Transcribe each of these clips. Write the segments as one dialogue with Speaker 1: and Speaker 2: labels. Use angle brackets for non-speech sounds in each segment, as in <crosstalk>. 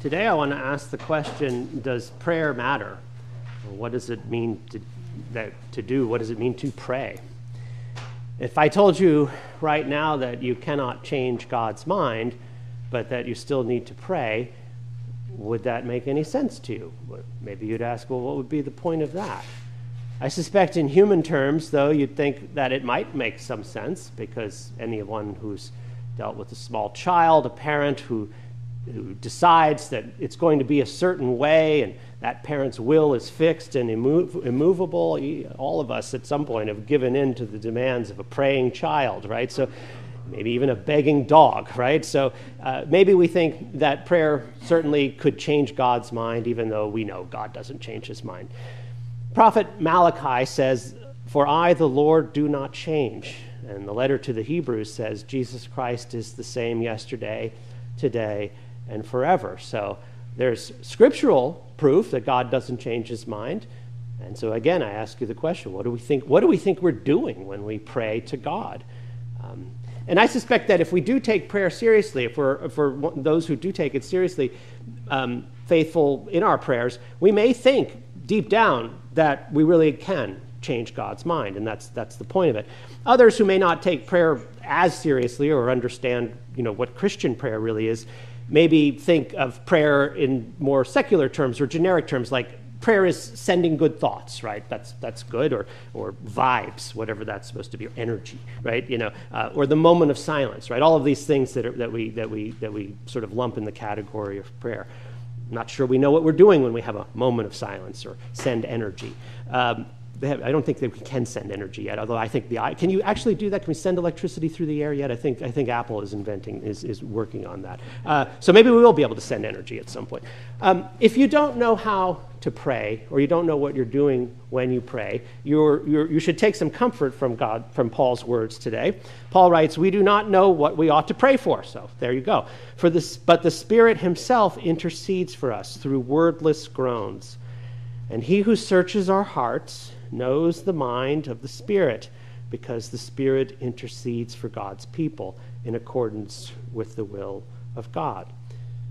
Speaker 1: Today, I want to ask the question Does prayer matter? What does it mean to, that, to do? What does it mean to pray? If I told you right now that you cannot change God's mind, but that you still need to pray, would that make any sense to you? Maybe you'd ask, well, what would be the point of that? I suspect in human terms, though, you'd think that it might make some sense because anyone who's dealt with a small child, a parent who who decides that it's going to be a certain way and that parent's will is fixed and immov- immovable. All of us at some point have given in to the demands of a praying child, right? So maybe even a begging dog, right? So uh, maybe we think that prayer certainly could change God's mind, even though we know God doesn't change his mind. Prophet Malachi says, For I, the Lord, do not change. And the letter to the Hebrews says, Jesus Christ is the same yesterday, today, and forever. So there's scriptural proof that God doesn't change his mind. And so again, I ask you the question, what do we think, what do we think we're doing when we pray to God? Um, and I suspect that if we do take prayer seriously, if we're, if we're those who do take it seriously, um, faithful in our prayers, we may think deep down that we really can change God's mind, and that's, that's the point of it. Others who may not take prayer as seriously or understand you know, what Christian prayer really is maybe think of prayer in more secular terms or generic terms, like prayer is sending good thoughts, right? That's, that's good, or, or vibes, whatever that's supposed to be, or energy, right? You know, uh, or the moment of silence, right? All of these things that, are, that, we, that, we, that we sort of lump in the category of prayer. Not sure we know what we're doing when we have a moment of silence or send energy. Um, have, I don't think we can send energy yet. Although I think the can you actually do that? Can we send electricity through the air yet? I think I think Apple is inventing is is working on that. Uh, so maybe we will be able to send energy at some point. Um, if you don't know how to pray, or you don't know what you're doing when you pray, you're, you're, you should take some comfort from God from Paul's words today. Paul writes, "We do not know what we ought to pray for." So there you go. For this, but the Spirit Himself intercedes for us through wordless groans. And he who searches our hearts knows the mind of the Spirit because the Spirit intercedes for God's people in accordance with the will of God.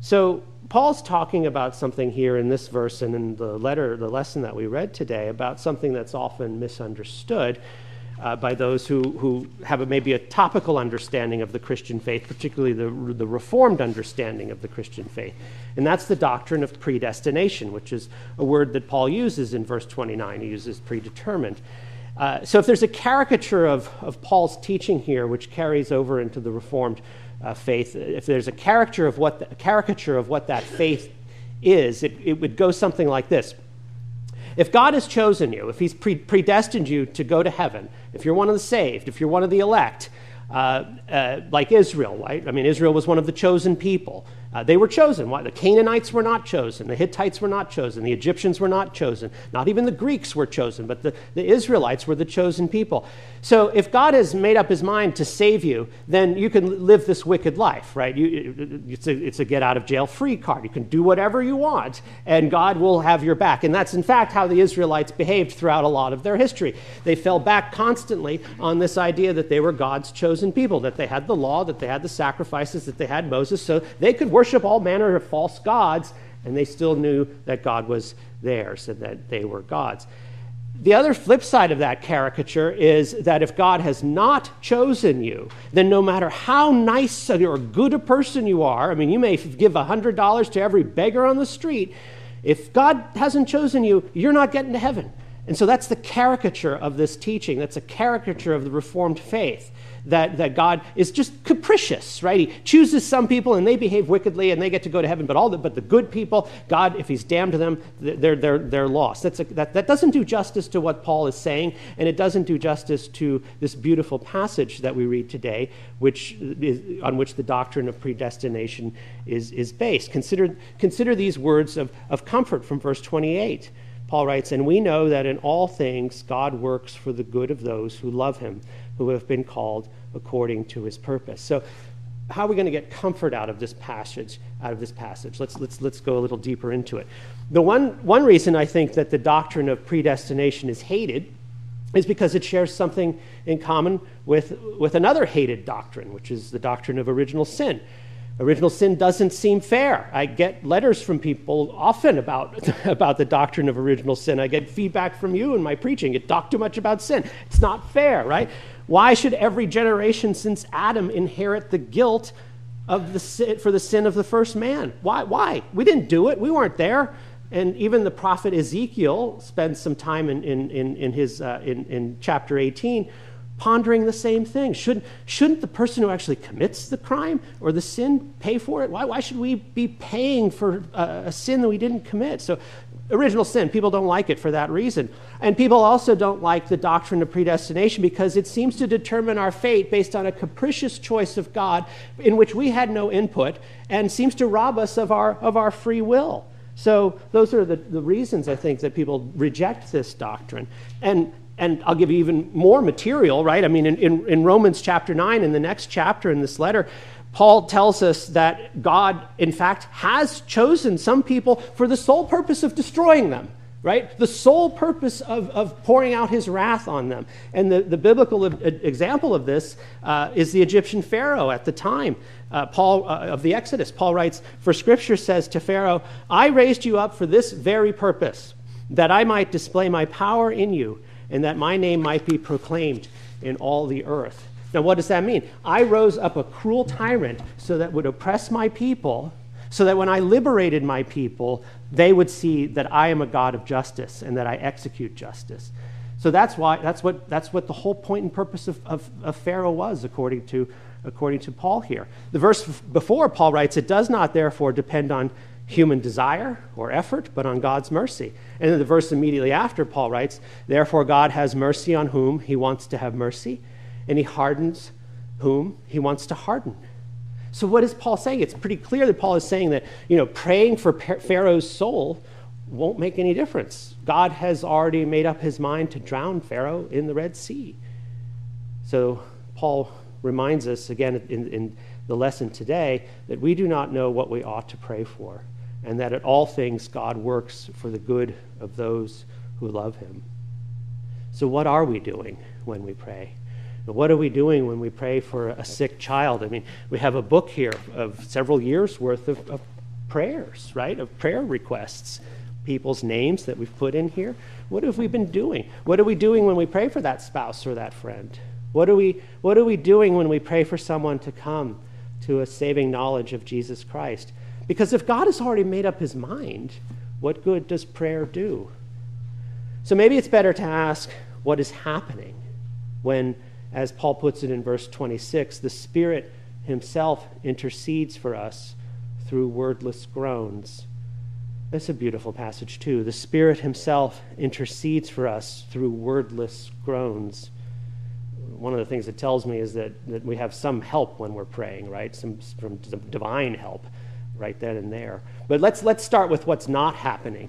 Speaker 1: So, Paul's talking about something here in this verse and in the letter, the lesson that we read today, about something that's often misunderstood uh, by those who, who have a, maybe a topical understanding of the Christian faith, particularly the, the Reformed understanding of the Christian faith. And that's the doctrine of predestination, which is a word that Paul uses in verse 29. He uses predetermined. Uh, so if there's a caricature of, of Paul's teaching here, which carries over into the Reformed uh, faith, if there's a caricature of what, the, caricature of what that faith is, it, it would go something like this. If God has chosen you, if He's pre- predestined you to go to heaven, if you're one of the saved, if you're one of the elect, uh, uh, like Israel, right? I mean, Israel was one of the chosen people. Uh, they were chosen. Why? The Canaanites were not chosen. The Hittites were not chosen. The Egyptians were not chosen. Not even the Greeks were chosen, but the, the Israelites were the chosen people. So if God has made up his mind to save you, then you can live this wicked life, right? You, it's, a, it's a get out of jail free card. You can do whatever you want, and God will have your back. And that's, in fact, how the Israelites behaved throughout a lot of their history. They fell back constantly on this idea that they were God's chosen people, that they had the law, that they had the sacrifices, that they had Moses, so they could worship worship all manner of false gods, and they still knew that God was theirs and that they were God's. The other flip side of that caricature is that if God has not chosen you, then no matter how nice or good a person you are, I mean, you may give $100 to every beggar on the street, if God hasn't chosen you, you're not getting to heaven. And so that's the caricature of this teaching. That's a caricature of the Reformed faith that, that God is just capricious, right? He chooses some people and they behave wickedly and they get to go to heaven, but all the, but the good people, God, if He's damned them, they're, they're, they're lost. That's a, that, that doesn't do justice to what Paul is saying, and it doesn't do justice to this beautiful passage that we read today, which is, on which the doctrine of predestination is, is based. Consider, consider these words of, of comfort from verse 28. Paul writes, And we know that in all things God works for the good of those who love him who have been called according to his purpose. So, how are we going to get comfort out of this passage? Out of this passage, let's let's let's go a little deeper into it. The one one reason I think that the doctrine of predestination is hated is because it shares something in common with with another hated doctrine, which is the doctrine of original sin. Original sin doesn't seem fair. I get letters from people often about, <laughs> about the doctrine of original sin. I get feedback from you in my preaching. You talk too much about sin. It's not fair, right? Why should every generation since Adam inherit the guilt of the sin, for the sin of the first man? Why? Why? We didn't do it. We weren't there. And even the prophet Ezekiel spends some time in, in, in, in his, uh, in, in chapter 18 pondering the same thing. Should, shouldn't the person who actually commits the crime or the sin pay for it? Why, why should we be paying for a, a sin that we didn't commit? So, original sin, people don't like it for that reason. And people also don't like the doctrine of predestination because it seems to determine our fate based on a capricious choice of God in which we had no input and seems to rob us of our, of our free will. So, those are the, the reasons I think that people reject this doctrine. And and I'll give you even more material, right? I mean, in, in, in, Romans chapter 9, in the next chapter in this letter, Paul tells us that God, in fact, has chosen some people for the sole purpose of destroying them, right? The sole purpose of, of pouring out his wrath on them. And the, the biblical example of this uh, is the Egyptian Pharaoh at the time. Uh, Paul uh, of the Exodus, Paul writes, For scripture says to Pharaoh, I raised you up for this very purpose, that I might display my power in you and that my name might be proclaimed in all the earth. Now, what does that mean? I rose up a cruel tyrant so that would oppress my people, so that when I liberated my people, they would see that I am a God of justice and that I execute justice. So that's why that's what that's what the whole point and purpose of, of, of Pharaoh was, according to according to Paul here. The verse before Paul writes, "It does not therefore depend on human desire or effort, but on God's mercy. And then the verse immediately after, Paul writes, Therefore, God has mercy on whom he wants to have mercy, and he hardens whom he wants to harden. So, what is Paul saying? It's pretty clear that Paul is saying that, you know, praying for Pharaoh's soul won't make any difference. God has already made up his mind to drown Pharaoh in the Red Sea. So, Paul reminds us again in, in the lesson today that we do not know what we ought to pray for and that at all things God works for the good of those who love him. So, what are we doing when we pray? What are we doing when we pray for a sick child? I mean, we have a book here of several years' worth of, of prayers, right? Of prayer requests, people's names that we've put in here. What have we been doing? What are we doing when we pray for that spouse or that friend? What are we, what are we doing when we pray for someone to come to a saving knowledge of Jesus Christ? Because if God has already made up his mind, what good does prayer do? So maybe it's better to ask what is happening when, as Paul puts it in verse 26, the Spirit himself intercedes for us through wordless groans. That's a beautiful passage, too. The Spirit himself intercedes for us through wordless groans. One of the things it tells me is that, that we have some help when we're praying, right? Some, some divine help right then and there. But let's, let's start with what's not happening.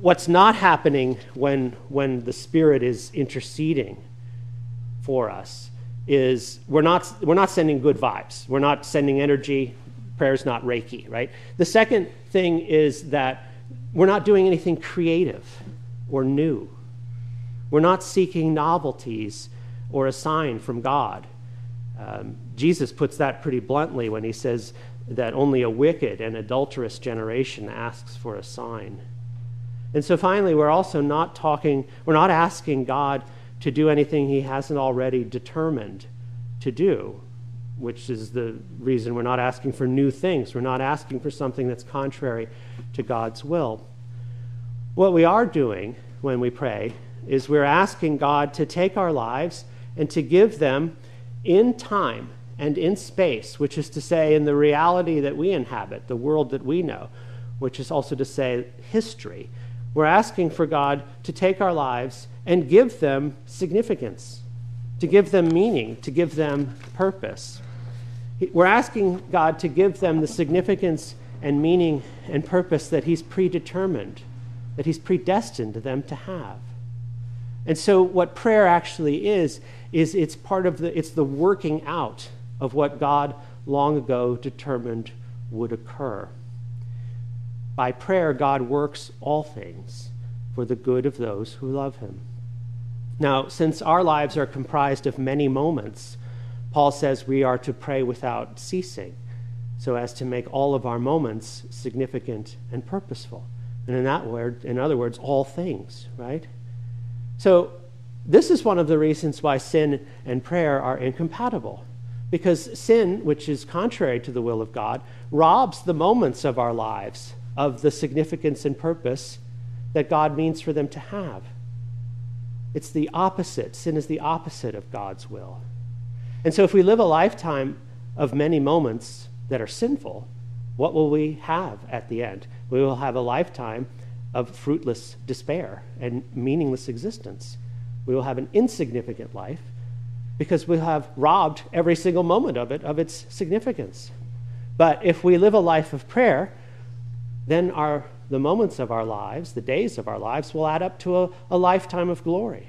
Speaker 1: What's not happening when, when the Spirit is interceding for us is we're not, we're not sending good vibes. We're not sending energy. Prayer's not Reiki, right? The second thing is that we're not doing anything creative or new. We're not seeking novelties or a sign from God. Um, Jesus puts that pretty bluntly when he says, that only a wicked and adulterous generation asks for a sign. And so finally, we're also not talking, we're not asking God to do anything he hasn't already determined to do, which is the reason we're not asking for new things. We're not asking for something that's contrary to God's will. What we are doing when we pray is we're asking God to take our lives and to give them in time and in space, which is to say, in the reality that we inhabit, the world that we know, which is also to say, history. We're asking for God to take our lives and give them significance, to give them meaning, to give them purpose. We're asking God to give them the significance and meaning and purpose that He's predetermined, that He's predestined them to have. And so, what prayer actually is, is it's part of the, it's the working out of what God long ago determined would occur. By prayer, God works all things for the good of those who love him. Now, since our lives are comprised of many moments, Paul says we are to pray without ceasing. so as to make all of our moments significant and purposeful. And in that word, in other words, all things, right? So this is one of the reasons why sin and prayer are incompatible. Because sin, which is contrary to the will of God, robs the moments of our lives of the significance and purpose that God means for them to have. It's the opposite. Sin is the opposite of God's will. And so, if we live a lifetime of many moments that are sinful, what will we have at the end? We will have a lifetime of fruitless despair and meaningless existence. We will have an insignificant life because we have robbed every single moment of it of its significance. But if we live a life of prayer, then our, the moments of our lives, the days of our lives, will add up to a, a lifetime of glory.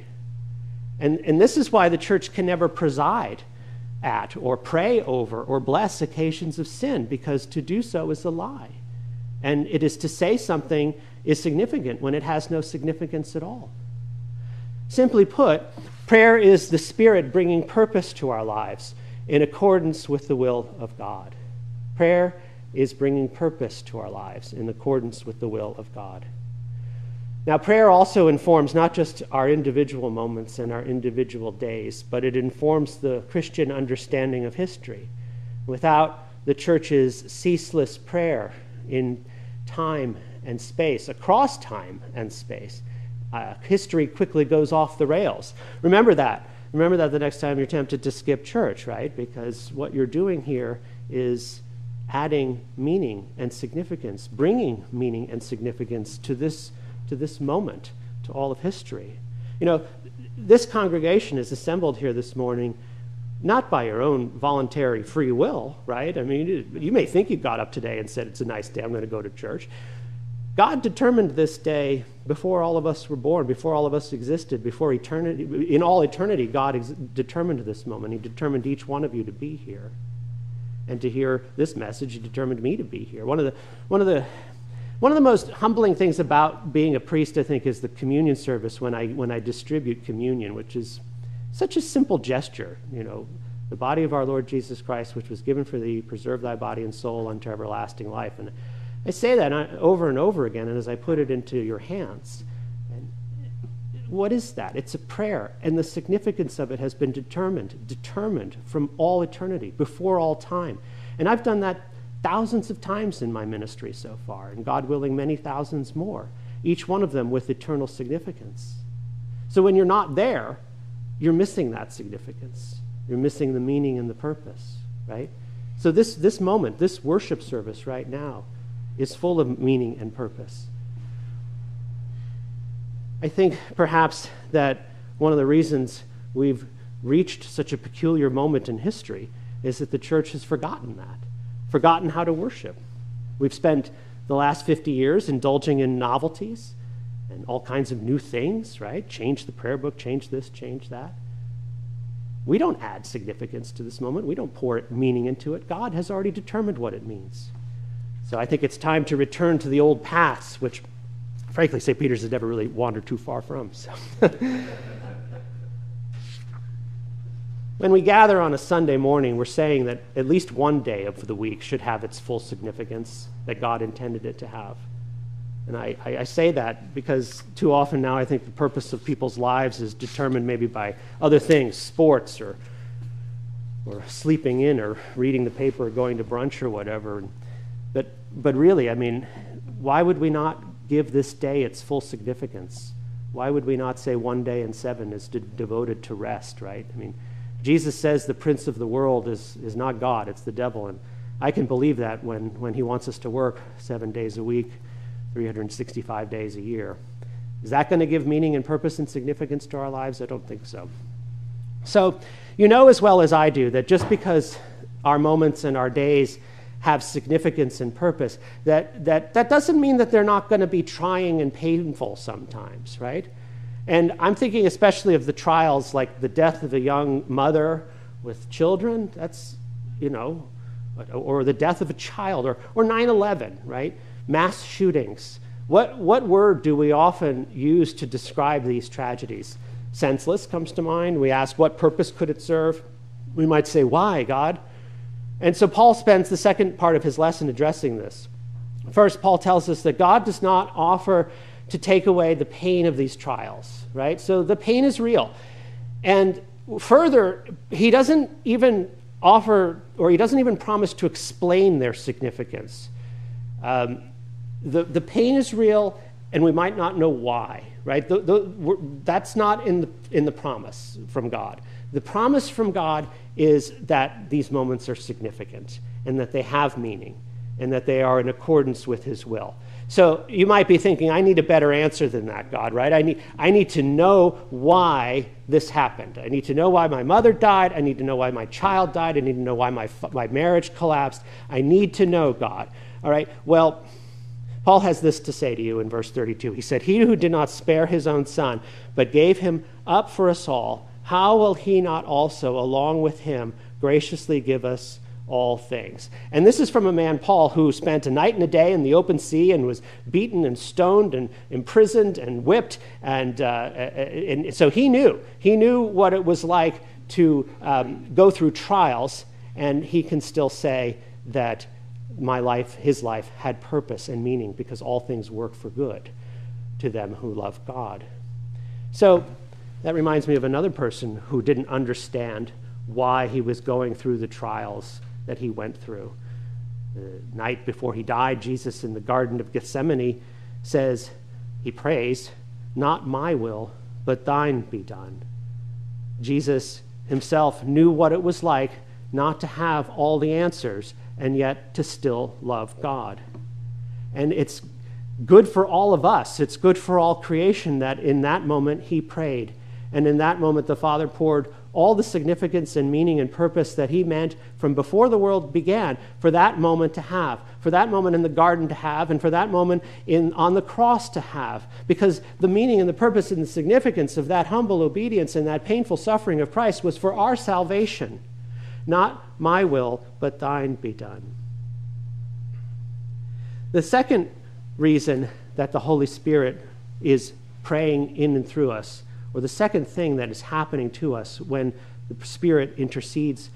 Speaker 1: And, and this is why the church can never preside at or pray over or bless occasions of sin, because to do so is a lie. And it is to say something is significant when it has no significance at all. Simply put, prayer is the Spirit bringing purpose to our lives in accordance with the will of God. Prayer is bringing purpose to our lives in accordance with the will of God. Now, prayer also informs not just our individual moments and our individual days, but it informs the Christian understanding of history. Without the church's ceaseless prayer in time and space, across time and space, uh, history quickly goes off the rails. Remember that. Remember that the next time you're tempted to skip church, right? Because what you're doing here is adding meaning and significance, bringing meaning and significance to this to this moment, to all of history. You know, this congregation is assembled here this morning not by your own voluntary free will, right? I mean, you may think you got up today and said, It's a nice day, I'm going to go to church. God determined this day before all of us were born, before all of us existed, before eternity. In all eternity, God ex- determined this moment. He determined each one of you to be here. And to hear this message, He determined me to be here. One of the, one of the one of the most humbling things about being a priest, I think, is the communion service when I, when I distribute communion, which is such a simple gesture. You know, the body of our Lord Jesus Christ, which was given for thee, preserve thy body and soul unto everlasting life. And I say that uh, over and over again, and as I put it into your hands. And what is that? It's a prayer, and the significance of it has been determined, determined from all eternity, before all time. And I've done that thousands of times in my ministry so far, and God willing, many thousands more, each one of them with eternal significance. So when you're not there, you're missing that significance. You're missing the meaning and the purpose, right? So this, this moment, this worship service right now, is full of meaning and purpose. I think perhaps that one of the reasons we've reached such a peculiar moment in history is that the church has forgotten that forgotten how to worship. We've spent the last 50 years indulging in novelties and all kinds of new things, right? Change the prayer book, change this, change that. We don't add significance to this moment. We don't pour meaning into it. God has already determined what it means. So I think it's time to return to the old paths, which, frankly, St. Peter's has never really wandered too far from. So. <laughs> When we gather on a Sunday morning, we're saying that at least one day of the week should have its full significance that God intended it to have. And I, I, I, say that because too often now I think the purpose of people's lives is determined maybe by other things, sports or, or sleeping in or reading the paper or going to brunch or whatever. But, but really, I mean, why would we not give this day its full significance? Why would we not say one day in seven is de- devoted to rest, right? I mean, Jesus says the prince of the world is, is not God, it's the devil. And I can believe that when, when he wants us to work seven days a week, 365 days a year. Is that going to give meaning and purpose and significance to our lives? I don't think so. So, you know as well as I do that just because our moments and our days have significance and purpose, that, that, that doesn't mean that they're not going to be trying and painful sometimes, right? And I'm thinking especially of the trials like the death of a young mother with children. That's, you know, or the death of a child, or, or 9 11, right? Mass shootings. What, what word do we often use to describe these tragedies? Senseless comes to mind. We ask, what purpose could it serve? We might say, why, God? And so Paul spends the second part of his lesson addressing this. First, Paul tells us that God does not offer to take away the pain of these trials, right? So the pain is real. And further, he doesn't even offer, or he doesn't even promise to explain their significance. Um, the, the pain is real, and we might not know why, right? The, the, that's not in the, in the promise from God. The promise from God is that these moments are significant and that they have meaning and that they are in accordance with His will. So you might be thinking, I need a better answer than that, God, right? I need, I need to know why this happened. I need to know why my mother died. I need to know why my child died. I need to know why my, my marriage collapsed. I need to know, God. All right? Well, Paul has this to say to you in verse 32. He said, He who did not spare his own son, but gave him up for us all, how will he not also, along with him, graciously give us all things. And this is from a man, Paul, who spent a night and a day in the open sea and was beaten and stoned and imprisoned and whipped. And, uh, and so he knew. He knew what it was like to um, go through trials, and he can still say that my life, his life, had purpose and meaning because all things work for good to them who love God. So that reminds me of another person who didn't understand why he was going through the trials that he went through. The night before he died, Jesus in the Garden of Gethsemane says, He prays, Not my will, but thine be done. Jesus himself knew what it was like not to have all the answers and yet to still love God. And it's good for all of us, it's good for all creation that in that moment he prayed. And in that moment, the Father poured all the significance and meaning and purpose that he meant from before the world began for that moment to have, for that moment in the garden to have, and for that moment in, on the cross to have. Because the meaning and the purpose and the significance of that humble obedience and that painful suffering of Christ was for our salvation. Not my will, but thine be done. The second reason that the Holy Spirit is praying in and through us or the second thing that is happening to us when the Spirit intercedes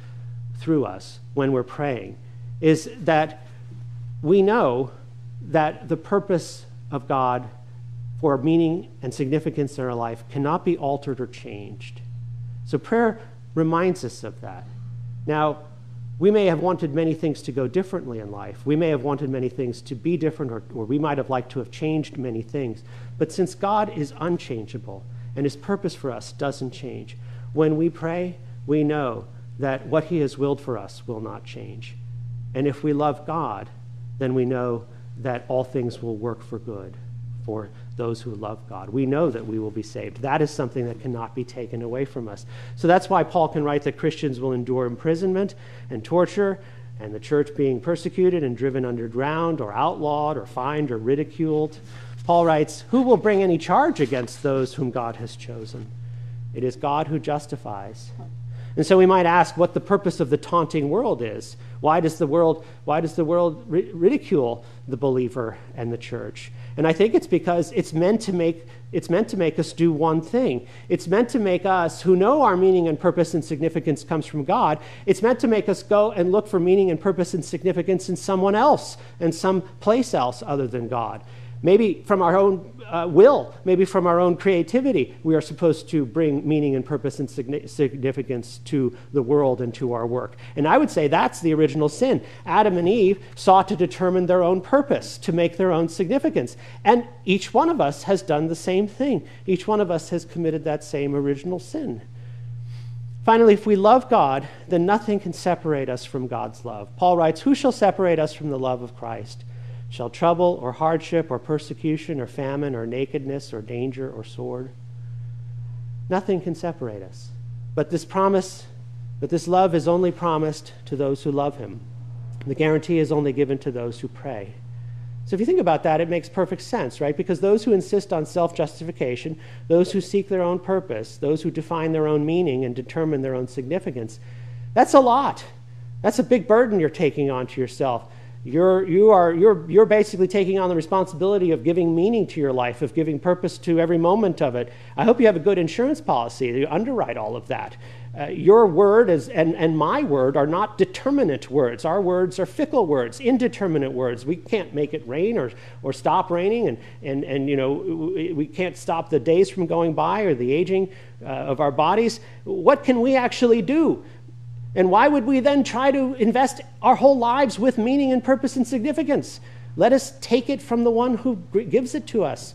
Speaker 1: through us when we're praying is that we know that the purpose of God for meaning and significance in our life cannot be altered or changed. So prayer reminds us of that. Now, we may have wanted many things to go differently in life. We may have wanted many things to be different, or, or we might have liked to have changed many things. But since God is unchangeable, and his purpose for us doesn't change. When we pray, we know that what he has willed for us will not change. And if we love God, then we know that all things will work for good for those who love God. We know that we will be saved. That is something that cannot be taken away from us. So that's why Paul can write that Christians will endure imprisonment and torture and the church being persecuted and driven underground or outlawed or fined or ridiculed. Paul writes, Who will bring any charge against those whom God has chosen? It is God who justifies. And so we might ask what the purpose of the taunting world is. Why does the world, why does the world ridicule the believer and the church? And I think it's because it's meant to make it's meant to make us do one thing. It's meant to make us who know our meaning and purpose and significance comes from God. It's meant to make us go and look for meaning and purpose and significance in someone else and some place else other than God. Maybe from our own uh, will, maybe from our own creativity, we are supposed to bring meaning and purpose and significance to the world and to our work. And I would say that's the original sin. Adam and Eve sought to determine their own purpose, to make their own significance. And each one of us has done the same thing. Each one of us has committed that same original sin. Finally, if we love God, then nothing can separate us from God's love. Paul writes, Who shall separate us from the love of Christ? Shall trouble or hardship or persecution or famine or nakedness or danger or sword? Nothing can separate us. But this promise, but this love is only promised to those who love him. The guarantee is only given to those who pray. So if you think about that, it makes perfect sense, right? Because those who insist on self justification, those who seek their own purpose, those who define their own meaning and determine their own significance, that's a lot. That's a big burden you're taking onto yourself You're, you are, you're, you're basically taking on the responsibility of giving meaning to your life, of giving purpose to every moment of it. I hope you have a good insurance policy. You underwrite all of that. Uh, your word is, and, and my word are not determinate words. Our words are fickle words, indeterminate words. We can't make it rain or, or stop raining, and, and, and you know, we, we can't stop the days from going by or the aging uh, of our bodies. What can we actually do? And why would we then try to invest our whole lives with meaning and purpose and significance? Let us take it from the one who gives it to us.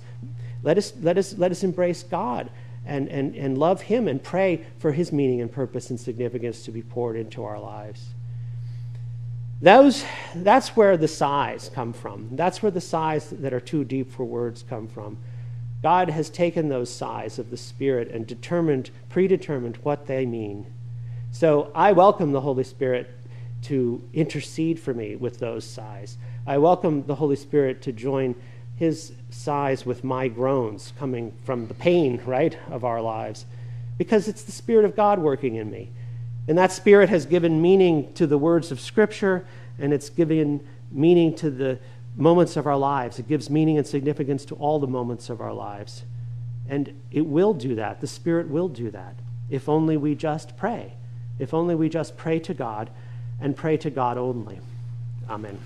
Speaker 1: Let us, let us, let us embrace God and, and, and love Him and pray for His meaning and purpose and significance to be poured into our lives. Those, that's where the sighs come from. That's where the sighs that are too deep for words come from. God has taken those sighs of the Spirit and determined, predetermined what they mean. So I welcome the Holy Spirit to intercede for me with those sighs. I welcome the Holy Spirit to join his sighs with my groans coming from the pain, right, of our lives, because it's the Spirit of God working in me. And that Spirit has given meaning to the words of Scripture, and it's given meaning to the moments of our lives. It gives meaning and significance to all the moments of our lives. And it will do that. The Spirit will do that if only we just pray. If only we just pray to God and pray to God only. Amen.